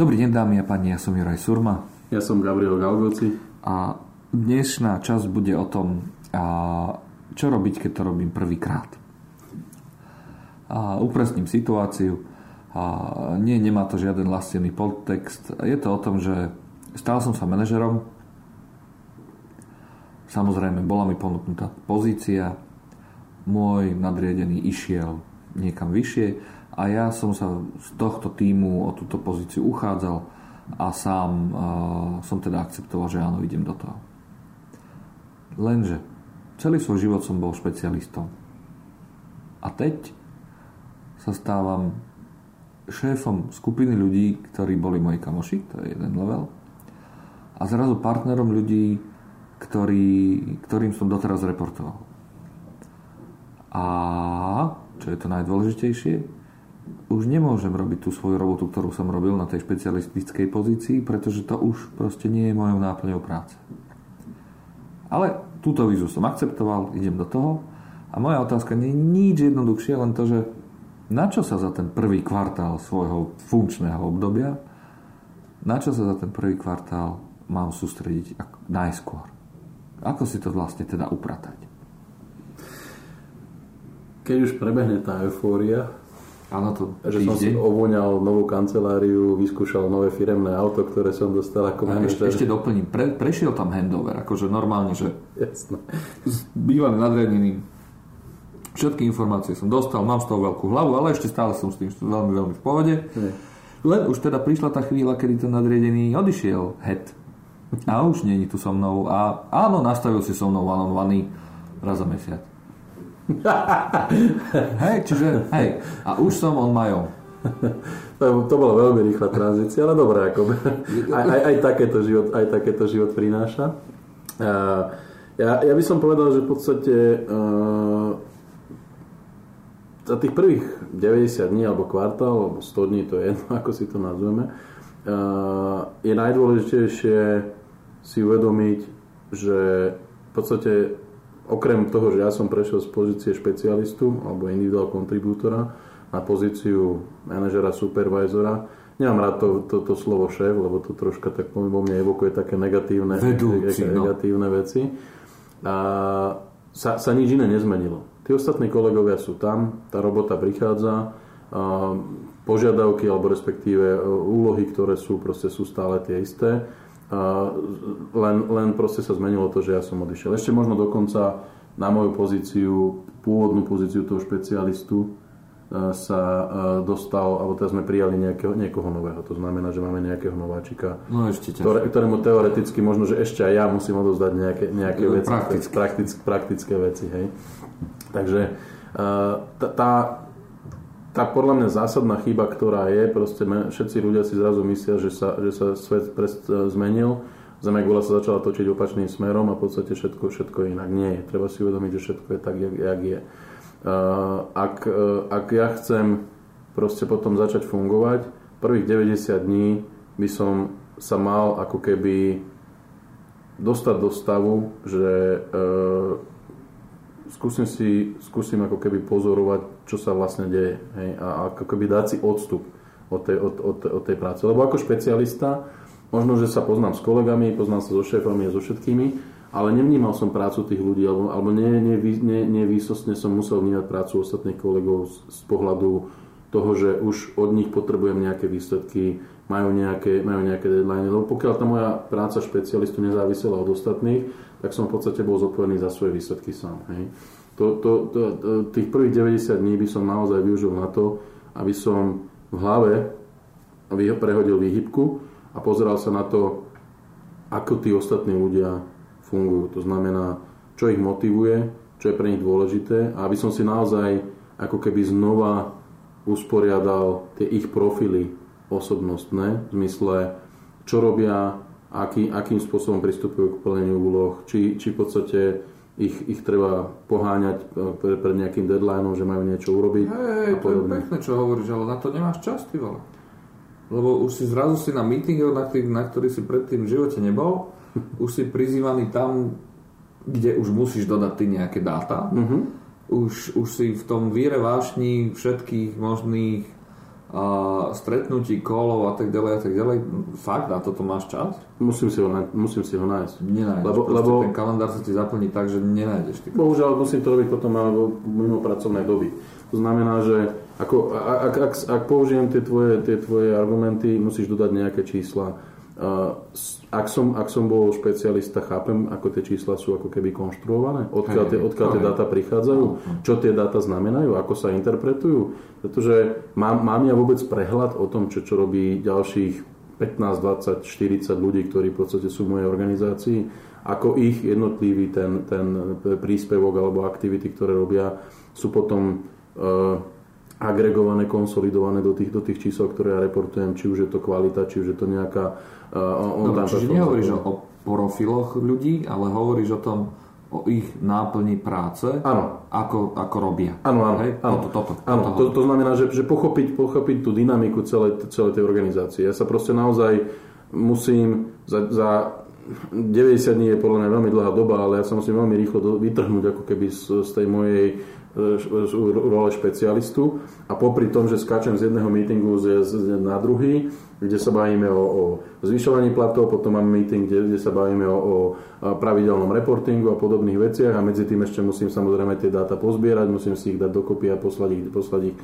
Dobrý deň dámy a páni, ja som Juraj Surma. Ja som Gabriel Galgoci. A dnešná časť bude o tom, čo robiť, keď to robím prvýkrát. A upresním situáciu. A nie, nemá to žiaden lastený podtext. Je to o tom, že stal som sa manažerom. Samozrejme, bola mi ponúknutá pozícia. Môj nadriedený išiel niekam vyššie a ja som sa z tohto týmu o túto pozíciu uchádzal a sám uh, som teda akceptoval, že áno, idem do toho. Lenže celý svoj život som bol špecialistom. A teď sa stávam šéfom skupiny ľudí, ktorí boli moji kamoši, to je jeden level, a zrazu partnerom ľudí, ktorý, ktorým som doteraz reportoval. A čo je to najdôležitejšie, už nemôžem robiť tú svoju robotu, ktorú som robil na tej špecialistickej pozícii, pretože to už proste nie je mojou náplňou práce. Ale túto výzvu som akceptoval, idem do toho a moja otázka nie je nič jednoduchšie, len to, že na čo sa za ten prvý kvartál svojho funkčného obdobia, na čo sa za ten prvý kvartál mám sústrediť najskôr. Ako si to vlastne teda upratať? Keď už prebehne tá eufória, Áno, to že som si ovoňal novú kanceláriu, vyskúšal nové firemné auto, ktoré som dostal ako manažer. Ešte, ešte doplním, pre, prešiel tam handover, akože normálne, že Jasné. bývalý nadriadený všetky informácie som dostal, mám z toho veľkú hlavu, ale ešte stále som s tým veľmi, veľmi v pohode. Nie. Len už teda prišla tá chvíľa, kedy ten nadriadený odišiel head. A už není tu so mnou. A áno, nastavil si so mnou one raz za mesiac. hej, čiže, hej, a už som on majom. To, to bola veľmi rýchla tranzícia, ale dobré, ako, aj, aj, aj, takéto život, aj takéto život prináša. Ja, ja by som povedal, že v podstate za tých prvých 90 dní alebo kvartál, alebo 100 dní, to je jedno, ako si to nazveme, je najdôležitejšie si uvedomiť, že v podstate okrem toho, že ja som prešiel z pozície špecialistu alebo individuál kontribútora na pozíciu manažera, supervisora, nemám rád to, to, to slovo šéf, lebo to troška tak vo mne evokuje také negatívne, Vedúci, no. negatívne veci. A sa, sa nič iné nezmenilo. Tí ostatní kolegovia sú tam, tá robota prichádza, požiadavky alebo respektíve e, úlohy, ktoré sú, proste sú stále tie isté len, len proste sa zmenilo to, že ja som odišiel. Ešte možno dokonca na moju pozíciu, pôvodnú pozíciu toho špecialistu e, sa e, dostal, alebo teraz sme prijali nejakého, niekoho nového. To znamená, že máme nejakého nováčika, no ešte ktoré, ktorému teoreticky možno, že ešte aj ja musím odozdať nejaké, nejaké veci, praktické. Praktické, praktické veci. Hej. Takže e, tá, tá tá podľa mňa zásadná chyba, ktorá je, proste všetci ľudia si zrazu myslia, že sa, že sa svet prest, e, zmenil, Zemegula sa začala točiť opačným smerom a v podstate všetko, všetko inak nie je. Treba si uvedomiť, že všetko je tak, jak, jak je. Uh, ak, uh, ak ja chcem proste potom začať fungovať, prvých 90 dní by som sa mal ako keby dostať do stavu, že uh, skúsim si, skúsim ako keby pozorovať, čo sa vlastne deje. Hej? A ako keby dať si odstup od tej, od, od, od tej práce. Lebo ako špecialista, možno, že sa poznám s kolegami, poznám sa so šéfami a so všetkými, ale nevnímal som prácu tých ľudí, alebo, alebo nevýsostne nie, nie, som musel vnímať prácu ostatných kolegov z, z pohľadu toho, že už od nich potrebujem nejaké výsledky, majú nejaké, majú nejaké deadline. Lebo pokiaľ tá moja práca špecialistu nezávisela od ostatných, tak som v podstate bol zodpovedný za svoje výsledky sám. Hej. To, to, to, to, tých prvých 90 dní by som naozaj využil na to, aby som v hlave prehodil výhybku a pozeral sa na to, ako tí ostatní ľudia fungujú. To znamená, čo ich motivuje, čo je pre nich dôležité a aby som si naozaj ako keby znova usporiadal tie ich profily osobnostné, v zmysle, čo robia, aký, akým spôsobom pristupujú k plneniu úloh, či, či v podstate ich, ich treba poháňať e, pred, pred nejakým deadlineom, že majú niečo urobiť. Hej, to je pekné, čo hovoríš, ale na to nemáš čas, ty vole. Lebo už si zrazu si na meetingoch, na, ktorý, na ktorý si predtým v živote nebol, už si prizývaný tam, kde už musíš dodať ty nejaké dáta. Uh-huh. Už, už si v tom víre vášni všetkých možných uh, stretnutí, kolov a tak ďalej a tak ďalej. Fakt, na toto máš čas? Musím si ho, nájsť, musím si ho nájsť. Nenájdeš, lebo, lebo ten kalendár sa ti zaplní tak, že nenájdeš. Ty. Bohužiaľ musím to robiť potom alebo mimo pracovnej doby. To znamená, že ako, ak, ak, ak použijem tie tvoje, tie tvoje argumenty, musíš dodať nejaké čísla ak som, ak som bol špecialista, chápem, ako tie čísla sú ako keby konštruované, odkiaľ tie, odkiaľ tie dáta prichádzajú, čo tie dáta znamenajú, ako sa interpretujú, pretože mám, mám ja vôbec prehľad o tom, čo, čo robí ďalších 15, 20, 40 ľudí, ktorí v podstate sú v mojej organizácii, ako ich jednotlivý ten, ten príspevok alebo aktivity, ktoré robia, sú potom uh, agregované, konsolidované do tých, do tých čísel, ktoré ja reportujem, či už je to kvalita, či už je to nejaká... Uh, Dobre, čiže nehovoríš o profiloch ľudí, ale hovoríš o tom, o ich náplni práce, áno. Ako, ako robia. Áno, áno. Toto, toto, áno. To, to znamená, že, že pochopiť, pochopiť tú dynamiku celej, celej tej organizácie. Ja sa proste naozaj musím za, za 90 dní je podľa mňa veľmi dlhá doba, ale ja sa musím veľmi rýchlo do, vytrhnúť ako keby z, z tej mojej role špecialistu a popri tom, že skáčem z jedného meetingu na druhý, kde sa bavíme o, o zvyšovaní platov, potom máme meeting, kde, kde sa bavíme o, o pravidelnom reportingu a podobných veciach a medzi tým ešte musím samozrejme tie dáta pozbierať, musím si ich dať dokopy a poslať ich, poslať ich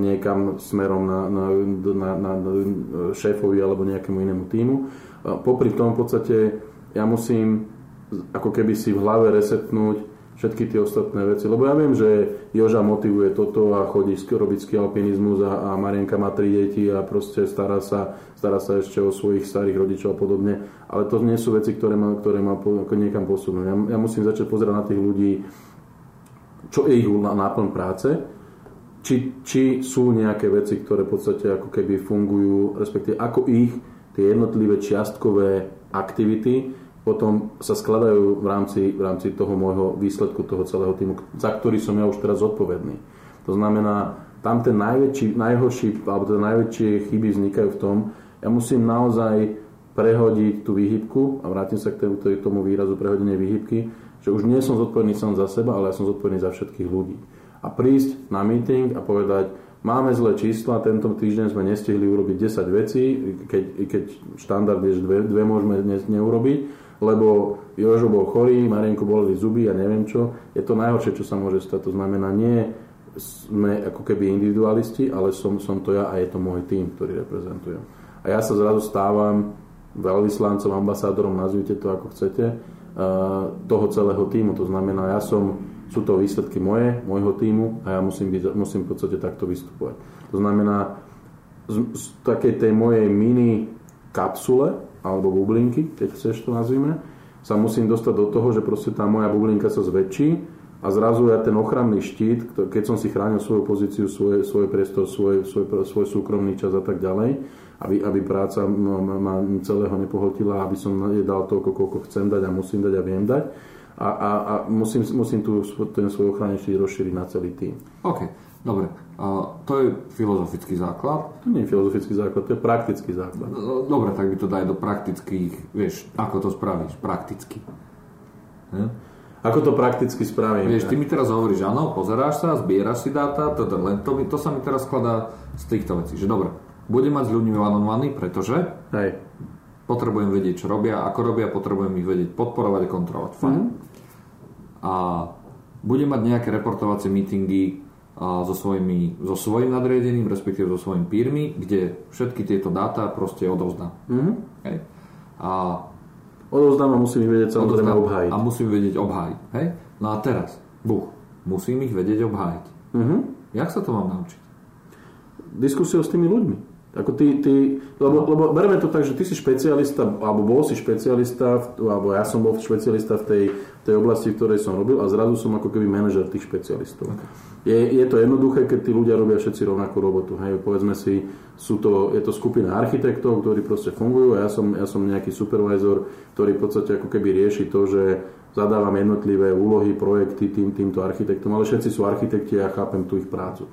niekam smerom na, na, na, na šéfovi alebo nejakému inému týmu. Popri tom v podstate ja musím ako keby si v hlave resetnúť všetky tie ostatné veci. Lebo ja viem, že Joža motivuje toto a chodí robiť skialpinizmus a, a Marienka má tri deti a proste stará sa, stará sa ešte o svojich starých rodičov a podobne. Ale to nie sú veci, ktoré ma, ktoré ma ako niekam posunúť. Ja, ja musím začať pozerať na tých ľudí, čo je ich náplň práce, či, či sú nejaké veci, ktoré v podstate ako keby fungujú, respektíve ako ich tie jednotlivé čiastkové aktivity potom sa skladajú v rámci, v rámci toho môjho výsledku, toho celého týmu, za ktorý som ja už teraz zodpovedný. To znamená, tam ten najväčší, najhorší, alebo teda najväčšie chyby vznikajú v tom, ja musím naozaj prehodiť tú výhybku, a vrátim sa k tomu výrazu prehodenie výhybky, že už nie som zodpovedný sám za seba, ale ja som zodpovedný za všetkých ľudí. A prísť na meeting a povedať, máme zlé čísla, tento týždeň sme nestihli urobiť 10 vecí, keď, keď štandard je, že dve, dve môžeme dnes neurobiť, lebo Jožo bol chorý, Marienko boleli zuby a neviem čo. Je to najhoršie, čo sa môže stať. To znamená, nie sme ako keby individualisti, ale som, som to ja a je to môj tým, ktorý reprezentujem. A ja sa zrazu stávam veľvyslancom, ambasádorom, nazvite to ako chcete, eh, toho celého týmu. To znamená, ja som, sú to výsledky moje, môjho týmu a ja musím, byť, musím v podstate takto vystupovať. To znamená, z, z takej tej mojej mini kapsule, alebo bublinky, keď chceš to nazvime, sa musím dostať do toho, že proste tá moja bublinka sa zväčší a zrazu ja ten ochranný štít, keď som si chránil svoju pozíciu, svoj, svoj priestor, svoj, svoj, svoj súkromný čas a tak ďalej, aby, aby práca ma celého nepohltila, aby som jej dal toľko, koľko chcem dať a musím dať a viem dať. A, a, a musím, musím tu ten svoj ochranný štít rozšíriť na celý tým. OK. Dobre, a to je filozofický základ. To nie je filozofický základ, to je praktický základ. No, dobre, tak by to daj do praktických, vieš, ako to spravíš, prakticky. Hm? Ako to prakticky spravím? Vieš, ty mi teraz hovoríš, áno, pozeráš sa, zbieraš si dáta, to, to, len to, to sa mi teraz skladá z týchto vecí, že dobre, budem mať s ľuďmi one on one, pretože Hej. potrebujem vedieť, čo robia, ako robia, potrebujem ich vedieť podporovať a kontrolovať. Fajn. Mm-hmm. A budem mať nejaké reportovacie meetingy, so, svojimi, so svojim nadriadením, respektíve so svojimi pírmi, kde všetky tieto dáta proste odovzdám. Mm-hmm. Hej. A odovzdám a musím ich vedieť samozrejme obhájiť. A musím vedieť obhájiť. Hej? No a teraz, buch, musím ich vedieť obhájiť. Mm-hmm. Jak sa to mám naučiť? Diskusiou s tými ľuďmi. Ako ty, ty, lebo, lebo bereme to tak, že ty si špecialista, alebo bol si špecialista, alebo ja som bol špecialista v tej, tej oblasti, v ktorej som robil a zrazu som ako keby manažer tých špecialistov. Je, je to jednoduché, keď tí ľudia robia všetci rovnakú robotu. Hej, povedzme si, sú to, je to skupina architektov, ktorí proste fungujú a ja som, ja som nejaký supervisor, ktorý v podstate ako keby rieši to, že zadávam jednotlivé úlohy, projekty tým, týmto architektom, ale všetci sú architekti a ja chápem tú ich prácu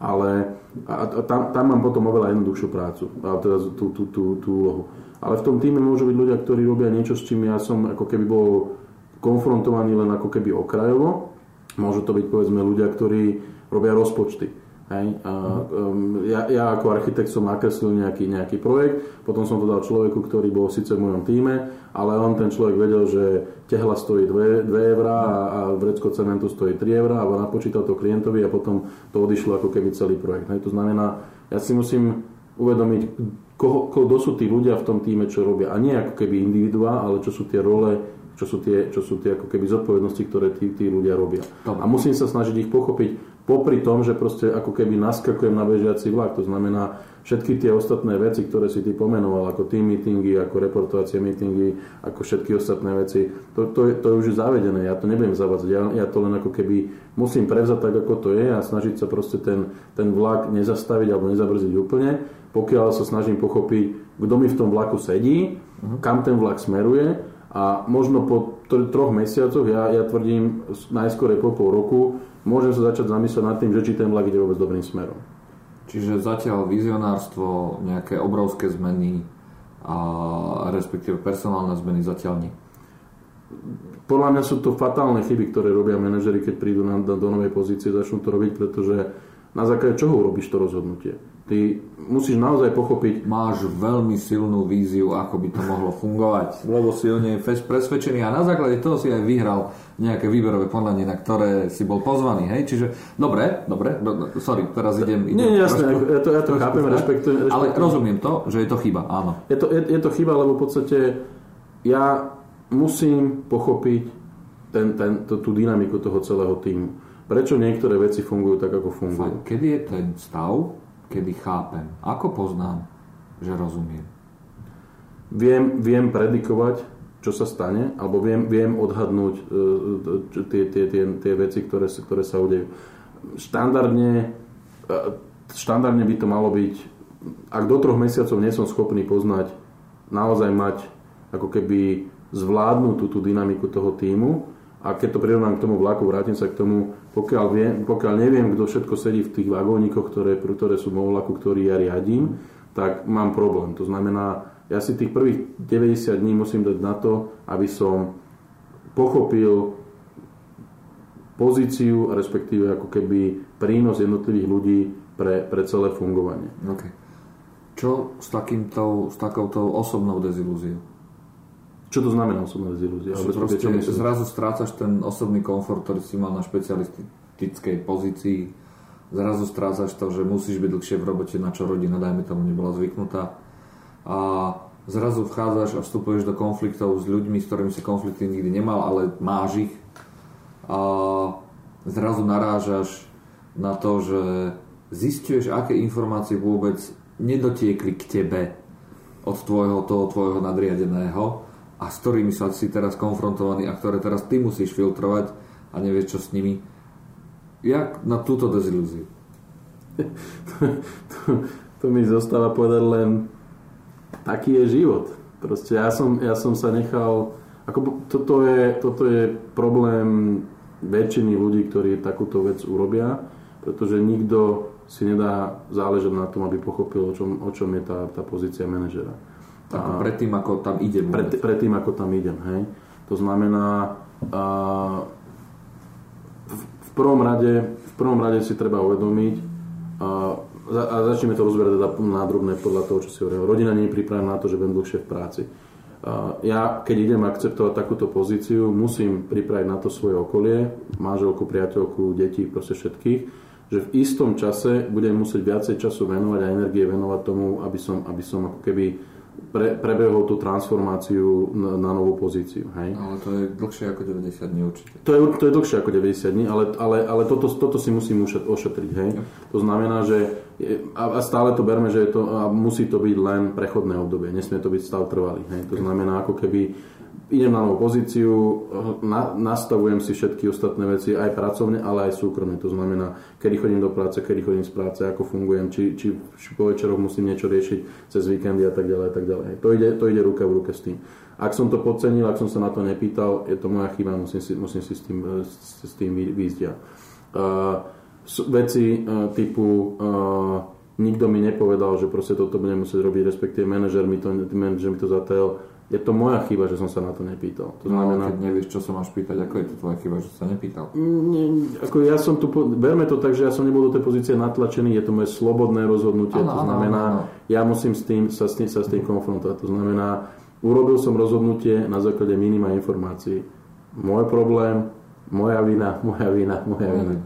ale a, a tam, tam mám potom oveľa jednoduchšiu prácu, a teda tú, tú, tú, tú úlohu. Ale v tom týme môžu byť ľudia, ktorí robia niečo, s čím ja som ako keby bol konfrontovaný len ako keby okrajovo. Môžu to byť povedzme ľudia, ktorí robia rozpočty. Hej? A, um, ja, ja ako architekt som nakreslil nejaký, nejaký projekt, potom som to dal človeku, ktorý bol síce v mojom týme, ale on ten človek vedel, že tehla stojí 2, 2 eurá a, a vrecko cementu stojí 3 eurá a napočítal to klientovi a potom to odišlo ako keby celý projekt. Hej? To znamená, ja si musím uvedomiť, koho, kto sú tí ľudia v tom týme, čo robia. A nie ako keby individuá, ale čo sú tie role, čo sú tie, čo sú tie ako keby zodpovednosti, ktoré tí, tí ľudia robia. A musím sa snažiť ich pochopiť popri tom, že proste ako keby naskakujem na bežiaci vlak. To znamená, všetky tie ostatné veci, ktoré si ty pomenoval, ako team meetingy, ako reportovacie meetingy, ako všetky ostatné veci, to, to, je, to je už zavedené. Ja to nebudem zavádzať. Ja, ja to len ako keby musím prevzať tak, ako to je a snažiť sa proste ten, ten vlak nezastaviť alebo nezabrziť úplne. Pokiaľ sa snažím pochopiť, kto mi v tom vlaku sedí, uh-huh. kam ten vlak smeruje a možno po troch mesiacoch, ja, ja tvrdím najskôr po pol roku, môžem sa začať zamýšľať nad tým, že či ten vlak ide vôbec dobrým smerom. Čiže zatiaľ vizionárstvo, nejaké obrovské zmeny a respektíve personálne zmeny zatiaľ nie. Podľa mňa sú to fatálne chyby, ktoré robia manažery, keď prídu na, do novej pozície, začnú to robiť, pretože na základe čoho urobíš to rozhodnutie? Ty musíš naozaj pochopiť... Máš veľmi silnú víziu, ako by to mohlo fungovať, lebo si o nej presvedčený a na základe toho si aj vyhral nejaké výberové konanie, na ktoré si bol pozvaný, hej? Čiže, dobre, dobre, do, sorry, teraz idem... idem Nie, jasné, trošku, ja to, ja to chápem, rešpektujem, rešpektujem. Ale rozumiem to, že je to chyba, áno. Je to, je, je to chyba, lebo v podstate ja musím pochopiť ten, ten, to, tú dynamiku toho celého týmu prečo niektoré veci fungujú tak, ako fungujú. Kedy je ten stav, kedy chápem? Ako poznám, že rozumiem? Viem, viem predikovať, čo sa stane, alebo viem, viem odhadnúť uh, tie, tie, tie, tie veci, ktoré, ktoré sa udejú. Štandardne, uh, štandardne by to malo byť, ak do troch mesiacov nie som schopný poznať, naozaj mať ako keby zvládnutú tú dynamiku toho týmu, a keď to prirovnám k tomu vlaku, vrátim sa k tomu, pokiaľ, viem, pokiaľ neviem, kto všetko sedí v tých vagónikoch, ktoré, ktoré sú v vlaku, ktorý ja riadím, tak mám problém. To znamená, ja si tých prvých 90 dní musím dať na to, aby som pochopil pozíciu, respektíve ako keby prínos jednotlivých ľudí pre, pre celé fungovanie. Okay. Čo s, takýmto, s takouto osobnou dezilúziou? Čo to znamená osobná dezilúzia? Proste, čo zrazu strácaš ten osobný komfort, ktorý si mal na špecialistickej pozícii. Zrazu strácaš to, že musíš byť dlhšie v robote, na čo rodina, dajme tomu, nebola zvyknutá. A zrazu vchádzaš a vstupuješ do konfliktov s ľuďmi, s ktorými si konflikty nikdy nemal, ale máš ich. A zrazu narážaš na to, že zistuješ, aké informácie vôbec nedotiekli k tebe od tvojho, toho tvojho nadriadeného a s ktorými sa si teraz konfrontovaný a ktoré teraz ty musíš filtrovať a nevieš čo s nimi. Jak na túto dezilúziu? to, to, to mi zostáva povedať len taký je život. Proste ja som, ja som sa nechal ako toto, je, toto je problém väčšiny ľudí, ktorí takúto vec urobia, pretože nikto si nedá záležať na tom, aby pochopil, o čom, o čom je tá, tá pozícia manažera. Ako predtým, ako tam idem. Pred, predtým, ako tam idem, hej. To znamená, a, v, v, prvom rade, v prvom rade si treba uvedomiť, a, a začneme to rozberať teda nádrobné podľa toho, čo si hovoril. Rodina nie je pripravená na to, že budem dlhšie v práci. A, ja, keď idem akceptovať takúto pozíciu, musím pripraviť na to svoje okolie, manželku, priateľku, deti, proste všetkých, že v istom čase budem musieť viacej času venovať a energie venovať tomu, aby som, aby som ako keby pre, prebehol tú transformáciu na, na novú pozíciu. Hej? Ale to je dlhšie ako 90 dní určite. To je, to je dlhšie ako 90 dní, ale, ale, ale toto, toto si musím ošetriť. Hej? Ja. To znamená, že a, a stále to berme, že je to, a musí to byť len prechodné obdobie, nesmie to byť stav trvalý. Hej? To znamená, ako keby idem na novú pozíciu, na, nastavujem si všetky ostatné veci, aj pracovne, ale aj súkromne. To znamená, kedy chodím do práce, kedy chodím z práce, ako fungujem, či, či, či po večeroch musím niečo riešiť cez víkendy a tak ďalej. A tak ďalej. To, ide, to ide ruka v ruke s tým. Ak som to podcenil, ak som sa na to nepýtal, je to moja chyba, musím si, musím si s tým, s, s tým výjsť ja. Uh, veci uh, typu uh, nikto mi nepovedal, že proste toto budem musieť robiť, respektíve manažer mi to, manažer mi to zatel, je to moja chyba, že som sa na to nepýtal. To No, znamená, keď nevieš, čo sa máš pýtať, ako je to tvoja chyba, že sa nepýtal? Nie, ako ja som tu, berme to tak, že ja som nebol do tej pozície natlačený, je to moje slobodné rozhodnutie, Áno, to znamená, áno, áno. ja musím s tým, sa, s tým, sa s tým konfrontovať, to znamená, urobil som rozhodnutie na základe minima informácií. Môj problém, moja vina, moja vina, moja vina.